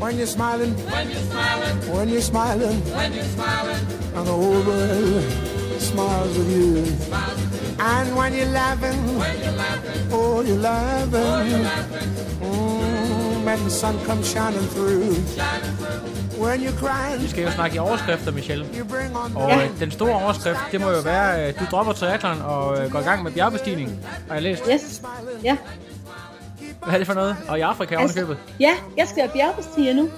When you're smiling, when you're smiling, when you're smiling, when you're smiling, and the whole world smiles with you. And when you're laughing, when you're laughing, oh, you're laughing. oh, you're laughing, Mm, when the sun comes shining through. shining through. When you're crying, Vi skal jo snakke i overskrifter, Michelle. you Og the øh, den store overskrift, det må jo være, at du dropper triathlon og øh, går i gang med bjergbestigning, har jeg læst. Yes. Ja. Hvad er det for noget? Og i Afrika ovenikøbet. ja, jeg skal være bjergbestiger nu.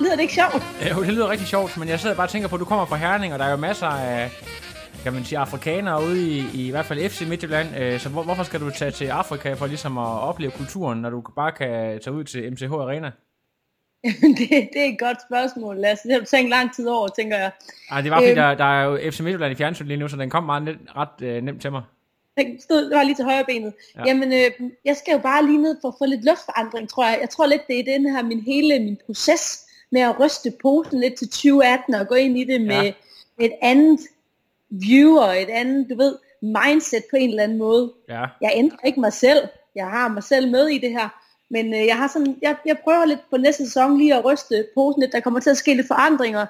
Lyder det ikke sjovt? Jo, det lyder rigtig sjovt, men jeg sidder bare og tænker på, at du kommer fra Herning, og der er jo masser af, kan man sige, afrikanere ude i, i, i hvert fald FC Midtjylland. Øh, Så hvor, hvorfor skal du tage til Afrika for ligesom at opleve kulturen, når du bare kan tage ud til MCH Arena? det, det er et godt spørgsmål, Lasse. Det har du tænkt lang tid over, tænker jeg. Ej, det var fordi, Øhm. der, der er jo FC Midtjylland i fjernsyn lige nu, så den kom meget net, ret øh, nemt til mig. Den stod, det var lige til højre benet. Ja. Ja. Jamen, øh, jeg skal jo bare lige ned for at få lidt luftforandring, tror jeg. Jeg tror lidt, det er den her, min hele min proces med at ryste posen lidt til 2018 og gå ind i det med, ja. med et andet view og et andet, du ved, mindset på en eller anden måde. Ja, Jeg ændrer ikke mig selv. Jeg har mig selv med i det her. Men øh, jeg, har sådan, jeg, jeg prøver lidt på næste sæson lige at ryste posen lidt. Der kommer til at ske lidt forandringer,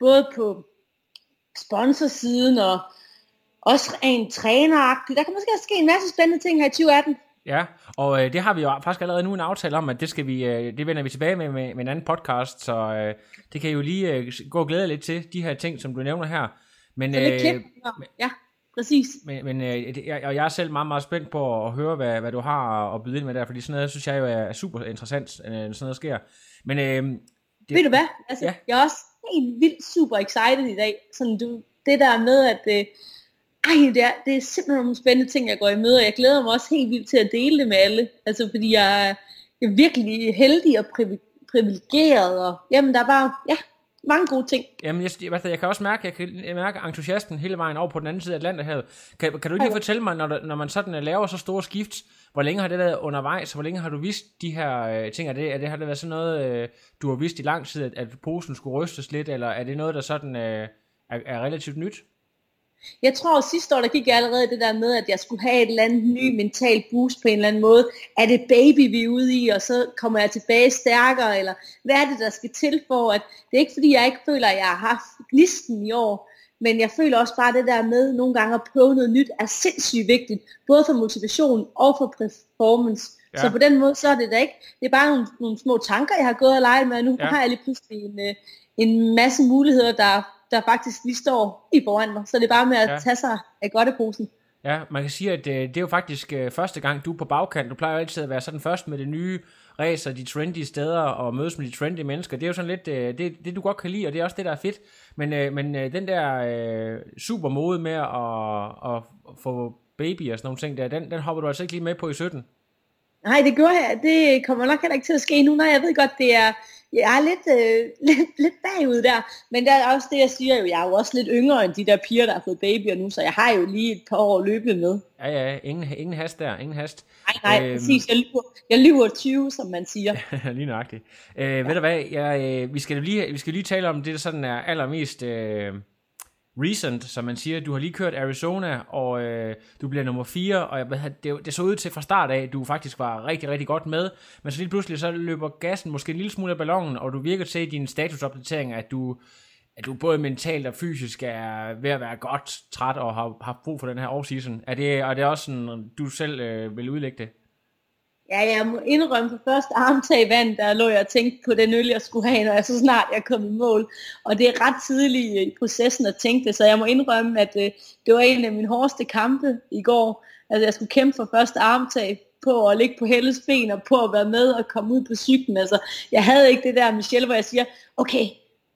både på sponsorsiden og også rent træneragtigt. Der kommer måske ske en masse spændende ting her i 2018. ja. og øh, det har vi jo faktisk allerede nu en aftale om, at det skal vi, øh, det vender vi tilbage med, med, med en anden podcast, så øh, det kan I jo lige øh, gå og glæde lidt til, de her ting, som du nævner her. Men, Så lidt klip. Ja, præcis. Men, men øh, det, jeg, og jeg er selv meget, meget spændt på at høre, hvad, hvad du har at byde ind med der, fordi sådan noget, synes jeg jo er super interessant, øh, når sådan noget sker. Men øh, det, Ved du hvad? Altså, ja. Jeg er også helt vildt super excited i dag. Sådan, du, det der med, at øh, ej, det er, det er simpelthen nogle spændende ting, jeg går i møde, og jeg glæder mig også helt vildt til at dele det med alle. Altså, fordi jeg, er- jeg er virkelig heldig og privi- privilegeret, og jamen, der er bare, ja, mange gode ting. Jamen, jeg, jeg, jeg kan også mærke, jeg kan jeg mærke entusiasmen hele vejen over på den anden side af Atlanterhavet. Kan, kan du lige fortælle mig, når, når man sådan øh, laver så store skift, hvor længe har det været undervejs, hvor længe har du vidst de her øh, ting? Er det, er det, har det været sådan noget, øh, du har vidst i lang tid, at, at posen skulle rystes lidt, eller er det noget, der sådan øh, er, er relativt nyt? Jeg tror, at sidste år, der gik jeg allerede det der med, at jeg skulle have et eller andet ny mental boost på en eller anden måde. Er det baby, vi er ude i, og så kommer jeg tilbage stærkere, eller hvad er det, der skal til for, at det er ikke fordi, jeg ikke føler, at jeg har haft gnisten i år, men jeg føler også bare det der med nogle gange at prøve noget nyt er sindssygt vigtigt, både for motivation og for performance. Ja. Så på den måde, så er det da ikke, det er bare nogle, nogle små tanker, jeg har gået og leget med, og nu Ja. ja. har jeg lige pludselig en, øh, en masse muligheder, der, der faktisk lige står i foran mig. Så det er bare med at Ja. tage sig af godteposen. Ja, man kan sige, at øh, det er jo faktisk øh, første gang, du er på bagkant. Du plejer jo altid at være sådan først med det nye racer, de trendy steder, og mødes med de trendy mennesker. Det er jo sådan lidt øh, det, det, du godt kan lide, og det er også det, der er fedt. Men, øh, men øh, den der øh, super mode med at, at få baby og sådan nogle ting der, den, den hopper du altså ikke lige med på i 17. Nej, det gjorde jeg. Det kommer nok heller ikke til at ske nu. Nej, jeg ved godt, det er, jeg er lidt, øh, lidt, lidt bagud der. Men der er også det, jeg siger jo, jeg er jo også lidt yngre end de der piger, der har fået babyer nu, så jeg har jo lige et par år løbende med. Ja, ja, ingen, ingen hast der, ingen hast. Nej, nej, Øhm. præcis. Jeg lyver, jeg lyver 20, som man siger. lige nøjagtigt. Øh, ja. Ved du hvad, jeg, øh, vi, skal lige, vi skal lige tale om det, der sådan er allermest øh, recent, som man siger. Du har lige kørt Arizona, og øh, du bliver nummer 4, og jeg, det, det så ud til fra start af, at du faktisk var rigtig, rigtig godt med, men så lige pludselig så løber gassen måske en lille smule af ballonen, og du virker til i din statusopdatering, at du, at du både mentalt og fysisk er ved at være godt træt og har, har brug for den her offseason. Er det, er det også sådan, du selv øh, vil udlægge det? Ja, jeg må indrømme på første armtag i vand, der lå jeg og tænkte på den øl, jeg skulle have, når jeg så snart jeg kom i mål. Og det er ret tidligt i processen at tænke det, så jeg må indrømme, at øh, det var en af mine hårdeste kampe i går. Altså jeg skulle kæmpe for første armtag på at ligge på Helles ben og på at være med og komme ud på cyklen. Altså jeg havde ikke det der, Michelle, hvor jeg siger, okay,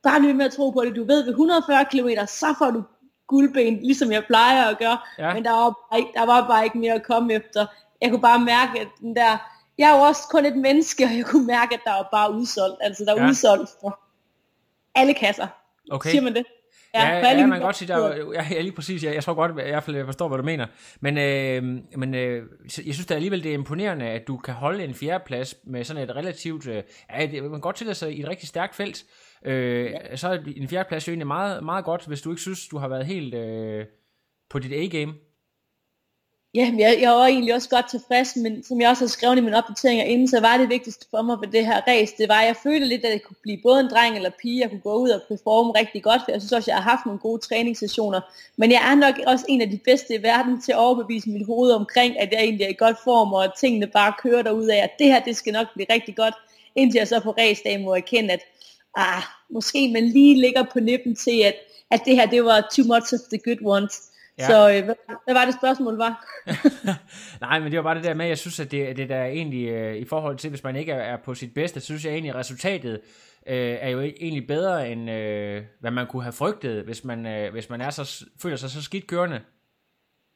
bare lige med at tro på det. Du ved, ved 140 km, så får du guldben, ligesom jeg plejer at gøre. Ja. Men der var, bare ikke, der var bare ikke mere at komme efter. Jeg kunne bare mærke, at den der... Jeg er jo også kun et menneske, og jeg kunne mærke, at der var bare udsolgt. Altså, der var Ja. ja. udsolgt for alle kasser. Okay. Siger man det? Ja, ja, ja man kan godt sige, der, er- ja, ja, lige præcis, jeg, jeg tror godt, jeg, i hvert fald jeg forstår, hvad du mener. Men, øh, men øh, jeg synes da alligevel, det er imponerende, at du kan holde en fjerdeplads med sådan et relativt, øh, ja, det, man kan godt tillade sig i et rigtig stærkt felt. Øh, Så er en fjerdeplads jo egentlig meget, meget godt, hvis du ikke synes, du har været helt øh, på dit A-game. Ja, jeg, jeg var egentlig også godt tilfreds, men som jeg også har skrevet i mine opdateringer inden, så var det vigtigste for mig ved det her race, det var, at jeg følte lidt, at jeg kunne blive både en dreng eller pige, jeg kunne gå ud og performe rigtig godt, for jeg synes også, at jeg har haft nogle gode træningssessioner, men jeg er nok også en af de bedste i verden til at overbevise mit hoved omkring, at jeg egentlig er i godt form, og at tingene bare kører derud af, at det her, det skal nok blive rigtig godt, indtil jeg så på race må erkende, at ah, måske man lige ligger på nippen til, at, at det her, det var too much of the good ones. Ja. Så øh, hvad, hvad var det spørgsmål var? Nej, men det var bare det der med, jeg synes, at det, det der egentlig, øh, i forhold til, hvis man ikke er, er på sit bedste, så synes jeg egentlig, at resultatet øh, er jo egentlig bedre, end øh, hvad man kunne have frygtet, hvis man, øh, hvis man er så, føler sig så skidt kørende.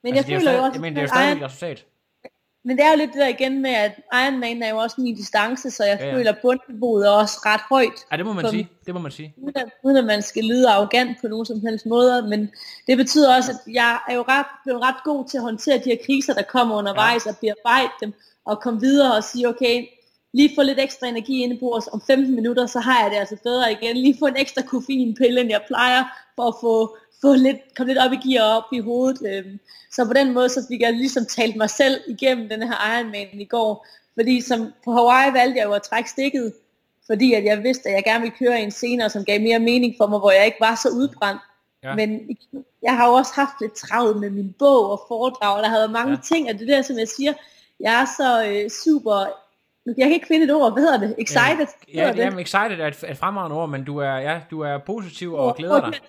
Men altså, jeg føler jo også, jeg mener, det er jo stadig et resultat. Men det er jo lidt det der igen med, at Ironman er jo også min distance, så jeg ja, ja. føler, bundniveauet er også ret højt. Ja, det må man sige. Det må man sige. Uden at, uden at man skal lyde arrogant på nogen som helst måder, men det betyder også, at jeg er jo ret, blevet ret god til at håndtere de her kriser, der kommer undervejs, ja. og bearbejde dem, og komme videre og sige, okay, lige få lidt ekstra energi inde på os. Om 15 minutter, så har jeg det altså bedre igen. Lige få en ekstra koffeinpille, end jeg plejer, for at få, få lidt, komme lidt op i gear op i hovedet. Øhm, så på den måde, så fik jeg ligesom talt mig selv igennem den her Ironman i går. Fordi som på Hawaii valgte jeg jo at trække stikket, fordi at jeg vidste, at jeg gerne ville køre en senere, som gav mere mening for mig, hvor jeg ikke var så udbrændt. Ja. Men jeg har jo også haft lidt travlt med min bog og foredrag, og der har været mange ja. ting, og det der, som jeg siger, jeg er så øh, super jeg kan ikke finde et ord, hvad hedder det? Excited? Ja, ja, det? jamen, excited er et, et fremragende ord, men du er, ja, du er positiv og, og glæder dig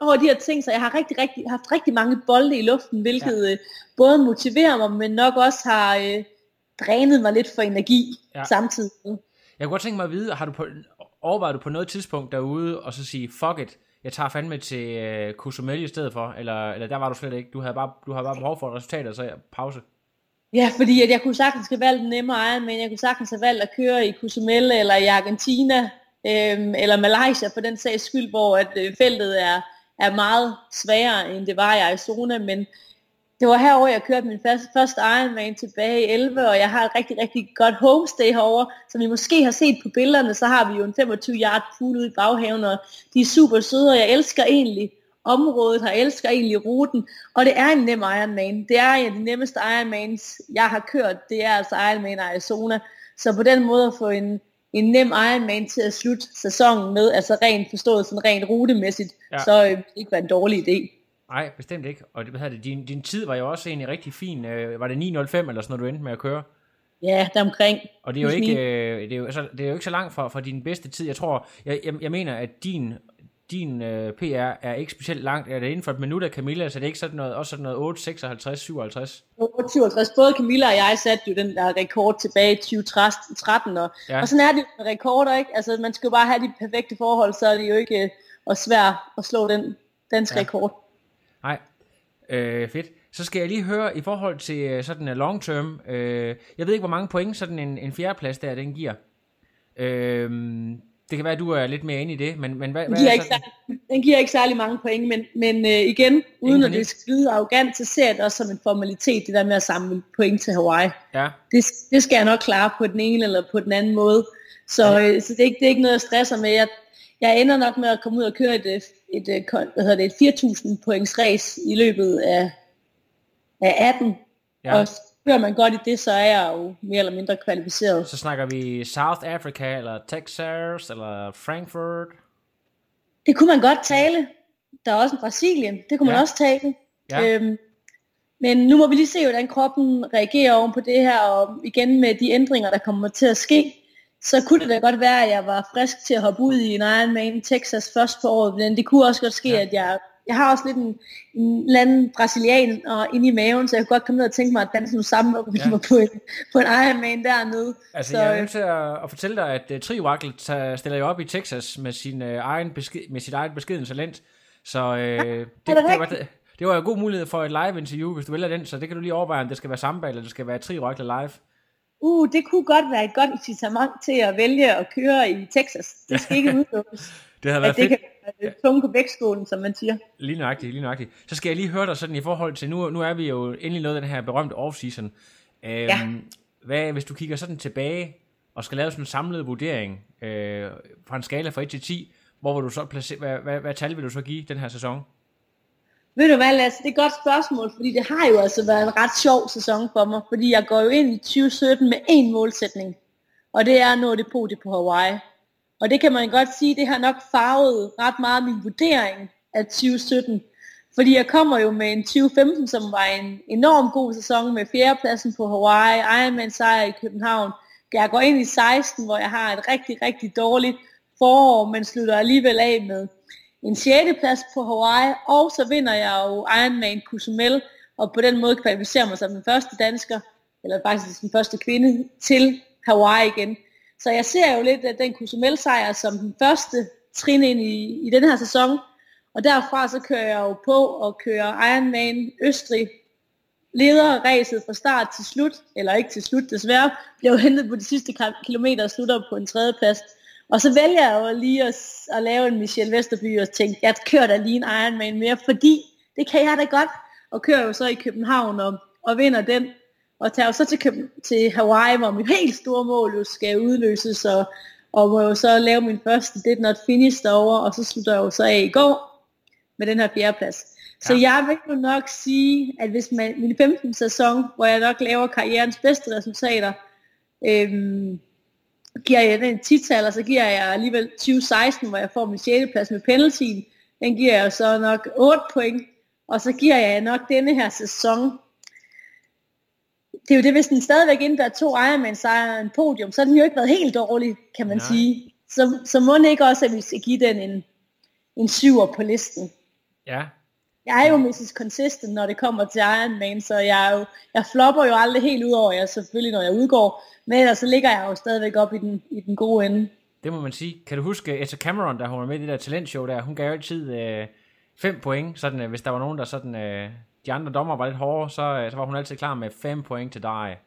over de her ting, så jeg har rigtig, rigtig, haft rigtig mange bolde i luften, hvilket ja. øh, både motiverer mig, men nok også har øh, drænet mig lidt for energi ja. samtidig. Jeg kunne godt tænke mig at vide, har du på, overvejet du på noget tidspunkt derude, og så sige, fuck it, jeg tager fandme til øh, Cozumel i stedet for, eller, eller der var du slet ikke, du havde bare, du havde bare behov for et resultat, og så pause? Ja, fordi at jeg kunne sagtens have valgt den nemmere egen, men jeg kunne sagtens have valgt at køre i Cozumel eller i Argentina, øhm, eller Malaysia for den sags skyld, hvor at øh, feltet er er meget sværere, end det var i Arizona, men det var herover jeg kørte min første, første Ironman tilbage i 11, og jeg har et rigtig, rigtig godt homestay herover, som I måske har set på billederne, så har vi jo en 25 yard pool ude i baghaven, og de er super søde, og jeg elsker egentlig området, jeg elsker egentlig ruten, og det er en nem Ironman. Det er en af de nemmeste Ironmans, jeg har kørt, det er altså Ironman Arizona, så på den måde at få en, en nem Ironman til at slutte sæsonen med, altså rent forstået sådan rent rutemæssigt, ja. så øh, det ikke være en dårlig idé. Nej, bestemt ikke. Og det, hvad det, din, din tid var jo også egentlig rigtig fin. Øh, var det 9.05 eller sådan noget, du endte med at køre? Ja, der omkring. Og det er jo ikke, øh, det er jo, altså, det er jo ikke så langt fra, fra din bedste tid. Jeg tror, jeg, jeg, jeg mener, at din din øh, PR er ikke specielt langt. Er det inden for et minut af Camilla, så det er ikke sådan noget, også sådan noget 8, 56, 57? 8, 57. Både Camilla og jeg satte jo den der rekord tilbage i 2013, og, ja. og sådan er det med rekorder, ikke? Altså, man skal jo bare have de perfekte forhold, så er det jo ikke øh, og svært at slå den danske ja. rekord. Nej, øh, fedt. Så skal jeg lige høre i forhold til øh, sådan en long term. Øh, jeg ved ikke, hvor mange point sådan en, en fjerdeplads der, den giver. Øh, det kan være, at du er lidt mere inde i det, men, men hvad, den, giver hvad er ikke særlig, den giver ikke særlig mange point, men, men øh, igen, uden at det skal lyde arrogant, så ser jeg det også som en formalitet, det der med at samle point til Hawaii. Ja. Det, det skal jeg nok klare på den ene eller på den anden måde. Så, ja. øh, så det, er ikke, det er ikke noget, jeg stresser med. Jeg, jeg ender nok med at komme ud og køre et, et, et, hvad hedder det, et 4.000 points race i løbet af, af 18. Ja. Og Hører man godt i det, så er jeg jo mere eller mindre kvalificeret. Så snakker vi South Africa, eller Texas, eller Frankfurt? Det kunne man godt tale. Der er også en Brasilien. Det kunne ja. man også tale. Ja. Øhm, men nu må vi lige se, hvordan kroppen reagerer oven på det her, og igen med de ændringer, der kommer til at ske, så kunne det da godt være, at jeg var frisk til at hoppe ud i en Ironman Texas først på året, men det kunne også godt ske, ja. at jeg jeg har også lidt en, en eller anden brasilian og inde i maven, så jeg kunne godt komme ned og tænke mig at danse nu sammen og ja. på en, på en Ironman dernede. Altså, så, jeg er nødt til at, at fortælle dig, at uh, øh, Triwackle stiller jo op i Texas med sin, uh, egen besked, med sit eget beskeden talent. Så uh, ja, det, det, det, var, det, det var en god mulighed for et live interview, hvis du vælger den, så det kan du lige overveje, om det skal være samba, eller det skal være Triwackle live. Uh, det kunne godt være et godt incitament til at vælge at køre i Texas. Det skal ikke udelukkes. Det havde været fedt. Det kan tunge på vægtskålen, som man siger. Lige nøjagtigt, lige nøjagtigt. Så skal jeg lige høre dig sådan i forhold til, nu, nu er vi jo endelig nået den her berømte off-season. Øhm, ja. hvad, hvis du kigger sådan tilbage, og skal lave sådan en samlet vurdering øh, fra en skala fra 1 til 10, hvor vil du så placere, hvad, hvad, hvad tal vil du så give den her sæson? Ved du hvad, Lasse, det er et godt spørgsmål, fordi det har jo altså været en ret sjov sæson for mig, fordi jeg går jo ind i 2017 med én målsætning, og det er at nå det podie på Hawaii. Og det kan man godt sige, det har nok farvet ret meget min vurdering af 2017. Fordi jeg kommer jo med en 2015, som var en enorm god sæson med fjerdepladsen på Hawaii, Ironman sejr i København. Jeg går ind i 16, hvor jeg har et rigtig, rigtig dårligt forår, men slutter alligevel af med en 6. plads på Hawaii, og så vinder jeg jo Ironman Cozumel, og på den måde kvalificerer mig som den første dansker, eller faktisk den første kvinde, til Hawaii igen. Så jeg ser jo lidt at den Cozumel sejr som den første trin ind i, i den her sæson, og derfra så kører jeg jo på og kører Ironman Østrig, leder ræset fra start til slut, eller ikke til slut desværre, bliver jo hentet på de sidste kilometer og slutter på en tredje plads. Og så vælger jeg jo lige at, at lave en Michelle Vesterby og tænke, jeg kører da lige en Ironman mere, fordi det kan jeg da godt. Og kører jo så i København og, og vinder den. Og tager jo så til, til Hawaii, hvor mit helt store mål jo skal udløses, og, og må jo så lave min første Did Not Finish derovre, og så slutter jeg jo så af i går med den her fjerdeplads. Så ja. jeg vil jo nok sige, at hvis man, min 15. sæson, hvor jeg nok laver karrierens bedste resultater, øhm, giver jeg den 10 og så giver jeg alligevel 2016, hvor jeg får min 6. plads med penaltyen. Den giver jeg så nok 8 point, og så giver jeg nok denne her sæson. Det er jo det, hvis den stadigvæk indebærer to Ironman sejre og en podium, så har den jo ikke været helt dårlig, kan man Nej. sige. Så, så må det ikke også, at vi skal give den en, en syver på listen. Ja, jeg er jo Mrs. Consistent, når det kommer til Ironman, så jeg, er jo, jeg flopper jo aldrig helt ud over jer, selvfølgelig når jeg udgår, men ellers så ligger jeg jo stadigvæk op i den, i den gode ende. Det må man sige. Kan du huske Etta Cameron, der hun var med i det der talentshow der, hun gav jo altid øh, fem point, sådan, øh, hvis der var nogen, der sådan, øh, de andre dommer var lidt hårde, så, øh, så var hun altid klar med fem point til dig.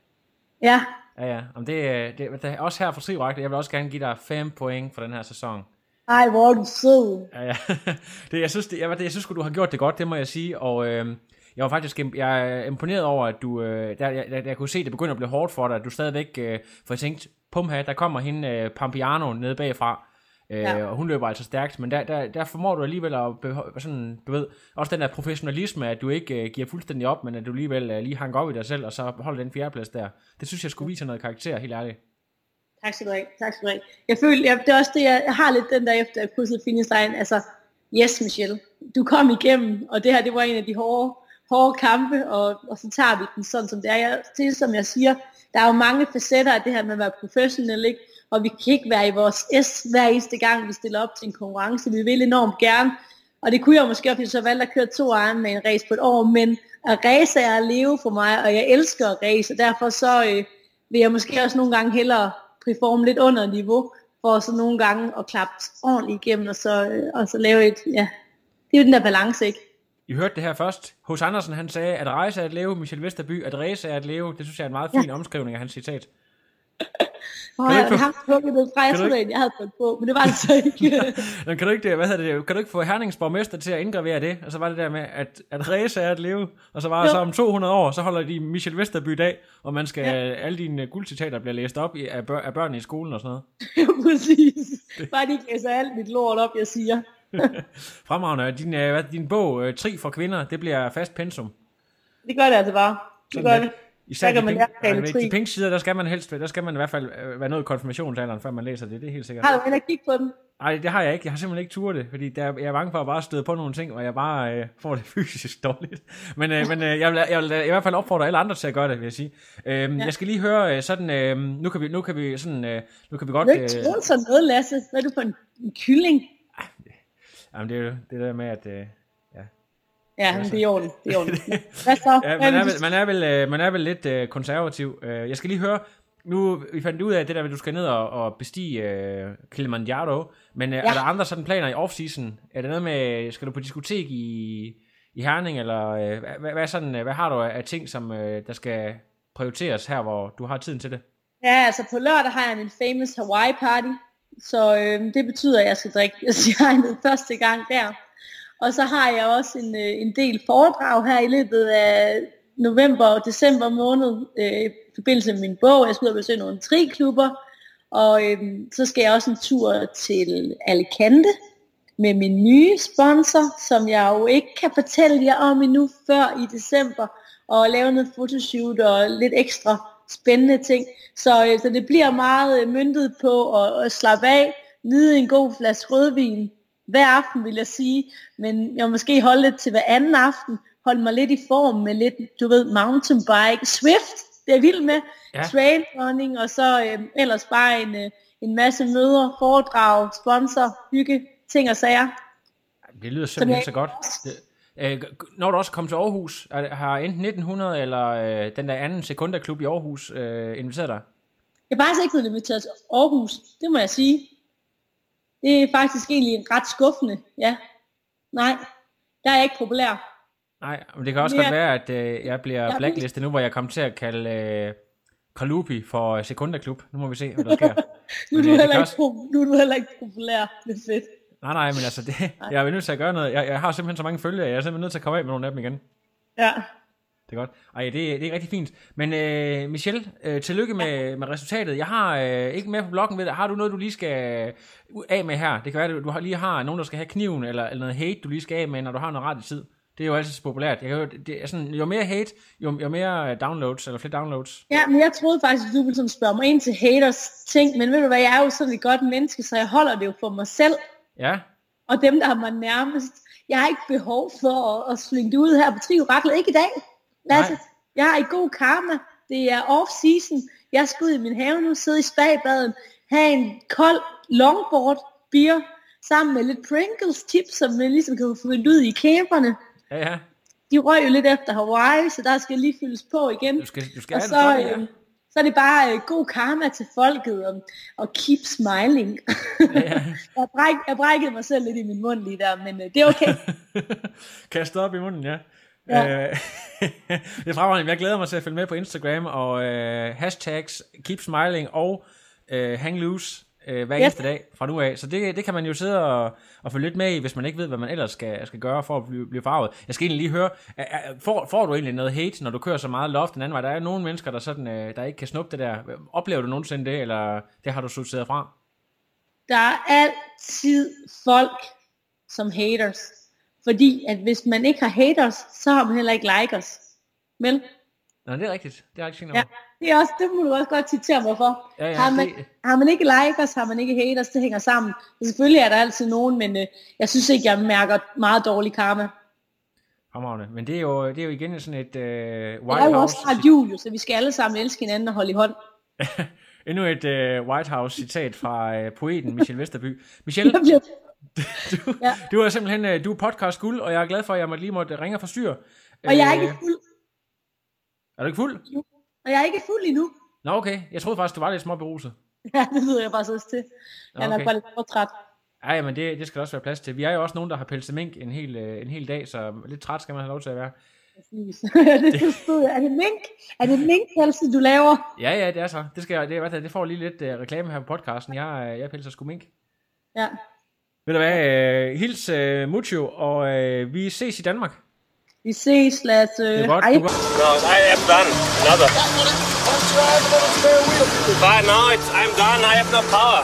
Ja. Ja, ja. Om det, øh, det, det, også her for Trivrak, jeg vil også gerne give dig fem point for den her sæson. Ej, hvor er du sød. Ja, ja. Det, jeg synes, det, jeg, det, jeg synes du har gjort det godt, det må jeg sige. Og øh, jeg var faktisk jeg er imponeret over, at du, øh, der, jeg, jeg, jeg kunne se, at det begynder at blive hårdt for dig, at du stadigvæk, øh, for jeg tænkte, pumha, der kommer hende øh, Pampiano nede bagfra, øh, ja. og hun løber altså stærkt, men der, der, der formår du alligevel at beholde, sådan, du ved, også den der professionalisme, at du ikke øh, giver fuldstændig op, men at du alligevel øh, lige hanker op i dig selv, og så holder den fjerdeplads der. Det synes jeg skulle vise noget karakter, helt ærligt. Tak skal du have. Tak skal du have. Jeg føler, jeg, det er også det, jeg, har lidt den der efter krydset finish line. Altså, yes Michelle, du kom igennem, og det her, det var en af de hårde, hårde kampe, og, og så tager vi den sådan, som det er. Jeg, det som jeg siger, der er jo mange facetter af det her med at være professionel, ikke? og vi kan ikke være i vores S hver eneste gang, vi stiller op til en konkurrence. Vi vil enormt gerne, og det kunne jeg måske også, så valgte at køre to egen med en race på et år, men at race er at leve for mig, og jeg elsker at race, og derfor så øh, vil jeg måske også nogle gange hellere performe lidt under niveau, for så nogle gange at klappe ordentligt igennem, og så, øh, og så lave et, ja, det er jo den der balance, ikke? I hørte det her først. Hos Andersen, han sagde, at rejse er at leve, Michel Vesterby, at race er at leve. Det synes jeg er en meget fin ja. omskrivning af hans citat. Åh, oh, jeg har trukket det fra, jeg jeg havde fået på, men det var det så ikke. men kan du ikke, hvad det, kan du ikke få Herningsborgmester til at indgravere det? Og så var det der med, at, at race er at leve, og så var det så om 200 år, så holder de Michel Vesterby dag, og man skal, ja. alle dine guldcitater bliver læst op af, bør, af børn i skolen og sådan noget. Præcis. Bare de ikke læser alt mit lort op, jeg siger. Fremragende. Din, øh, hvad, din bog, øh, Tri for kvinder, det bliver fast pensum. Det gør det altså bare. Det gør det. Især de, pink, altså, de pink sider, der skal man helst, der skal man i hvert fald øh, være noget i konfirmationsalderen, før man læser det, det er helt sikkert. Har du heller kigget på den? Nej, det har jeg ikke. Jeg har simpelthen ikke turet det, fordi der, jeg er bange for at bare støde på nogle ting, hvor jeg bare øh, får det fysisk dårligt. Men, øh, men øh, jeg, vil, jeg vil i hvert fald opfordre alle andre til at gøre det, vil jeg sige. Øhm, ja. Jeg skal lige høre øh, sådan, øh, nu kan vi, nu kan vi sådan, øh, nu kan vi godt... Du er ikke øh, sådan noget, Lasse. Hvad er du for en, en kylling? Jamen, det er jo det der med, at... Øh, Ja, men det er i orden. Det er orden. Hvad så? ja, man, er vel, man, er vel, øh, man er vel lidt uh, konservativ. Uh, jeg skal lige høre, nu vi fandt ud af det der, at du skal ned og, og bestige uh, Kilimanjaro, men uh, ja. er der andre sådan planer i off-season? Er det noget med, skal du på diskotek i, i Herning, eller uh, hvad, hvad, sådan, uh, hvad har du af ting, som uh, der skal prioriteres her, hvor du har tiden til det? Ja, altså på lørdag har jeg min famous Hawaii party, så øh, det betyder, at jeg skal drikke stjernet første gang der. Og så har jeg også en, øh, en del foredrag her i løbet af november og december måned øh, i forbindelse med min bog. Jeg skal ud og besøge nogle triklubber. Og øh, så skal jeg også en tur til Alicante med min nye sponsor, som jeg jo ikke kan fortælle jer om endnu før i december, og lave noget fotoshoot og lidt ekstra spændende ting. Så, øh, så det bliver meget øh, myndet på at, at slappe af, nyde en god flaske rødvin hver aften, vil jeg sige. Men jeg måske holde lidt til hver anden aften, holde mig lidt i form med lidt, du ved, mountainbike, Swift, det er vild med, Ja. trail running, og så øh, ellers bare en, øh, en masse møder, foredrag, sponsor, hygge, ting og sager. Det lyder simpelthen så godt. Det, øh, når du også kommer til Aarhus, er, har enten 1900 eller øh, den der anden sekundaklub i Aarhus øh, inviteret dig? Jeg er faktisk ikke blevet inviteret til Aarhus, det må jeg sige. Det er faktisk egentlig ret skuffende, ja. Nej, der er jeg ikke populær. Nej, men det kan også Ja. godt være, at øh, jeg bliver Ja, blacklistet nu, hvor jeg kommer til at kalde øh, Kalupi for øh, sekundaklub. Nu må vi se, hvad der sker. Nu er, du øh, heller ikke, også- nu er du heller ikke populær. Det er fedt. Nej, nej, men altså, det, jeg er nødt til at gøre noget. Jeg, jeg har simpelthen så mange følgere, jeg er simpelthen nødt til at komme af med nogle af dem igen. Ja. Det er godt. Ej, det, det er rigtig fint. Men øh, Michelle, øh, tillykke med, med resultatet. Jeg har øh, ikke med på bloggen ved dig. Har du noget, du lige skal af med her? Det kan være, at du har, lige har nogen, der skal have kniven, eller, eller noget hate, du lige skal af med, når du har noget ret i tid. Det er jo altid så populært. Jeg kan, det er sådan, jo mere hate, jo, jo mere øh, downloads, eller flere downloads. ja, men jeg troede faktisk, at du ville sådan spørge mig ind til haters ting, men ved du hvad, jeg er jo sådan et godt menneske, så jeg holder det jo for mig selv, Ja, og dem, der har mig nærmest. Jeg har ikke behov for at, at slinge det ud her på trioraklet. Ikke i dag. Lasse, Nej. jeg er i god karma. Det er off-season. Jeg skal ud i min have nu, sidde i spagbaden, have en kold longboard beer, sammen med lidt Pringles chips, som man ligesom kan få ud i camperne. ja, ja. De røg jo lidt efter Hawaii, så der skal lige fyldes på igen. Du skal, du skal Og have så, det godt, ja. Så er det bare øh, god karma til folket og, og keep smiling. jeg, bræk, jeg brækkede mig selv lidt i min mund lige der, men øh, det er okay. Kastet op i munden, ja. Ja. Øh, det er fremragende. Jeg glæder mig til at følge med på Instagram, og øh, hashtags keep smiling og øh, hang loose øh, hver eneste dag fra nu af. Så det, det kan man jo sidde og, og følge lidt med i, hvis man ikke ved, hvad man ellers skal, skal gøre for at blive, blive farvet. Jeg skal egentlig lige høre, er, er, får, får du egentlig noget hate, når du kører så meget loft den anden vej? Der er nogle mennesker, der, sådan, øh, der ikke kan snuppe det der. Oplever du nogensinde det, eller det har du sorteret fra? Der er altid folk som haters. Fordi at hvis man ikke har haters, så har man heller ikke likers. Men Nå, det er rigtigt. Det er ikke ja, det, er også, det må du også godt citere mig for. Ja, ja, har, man, det- har man ikke likers, har man ikke haters, det hænger sammen. Så selvfølgelig er der altid nogen, men øh, jeg synes ikke, jeg mærker meget dårlig karma. Fremragende. Men det er jo, det er jo igen sådan et øh, White Jeg er jo House... også snart jul, jo, så vi skal alle sammen elske hinanden og holde i hånd. Endnu et øh, White House citat fra øh, poeten Michelle Vesterby. Michelle, Jeg bliver, du, Ja. du er simpelthen øh, du er podcast guld, og jeg er glad for, at jeg måtte lige måtte ringe og forstyrre. og jeg er Øh, ikke fuld, Er du ikke fuld? Og jeg er ikke fuld endnu. Nå, okay. Jeg troede faktisk, du var lidt småberuset. Ja, det lyder jeg bare så til. Jeg er nok okay. bare lidt for træt. Ej, men det, det skal der også være plads til. Vi er jo også nogen, der har pelset mink en hel, øh, en hel dag, så lidt træt skal man have lov til at være. Præcis. det forstod jeg. Er det mink? Er det minkpelse, du laver? Ja, ja, det er så. Det, skal, jeg- det, er- det får lige lidt øh, reklame her på podcasten. Jeg, øh, jeg pelser sgu mink. Ja. Ved du hvad? Øh, hils øh, Mucho, og øh, vi ses i Danmark. Vi ses, Lasse. Det er godt. Hej. Du er godt. No, I am done. Another. But no, it's, I'm done. I have no power.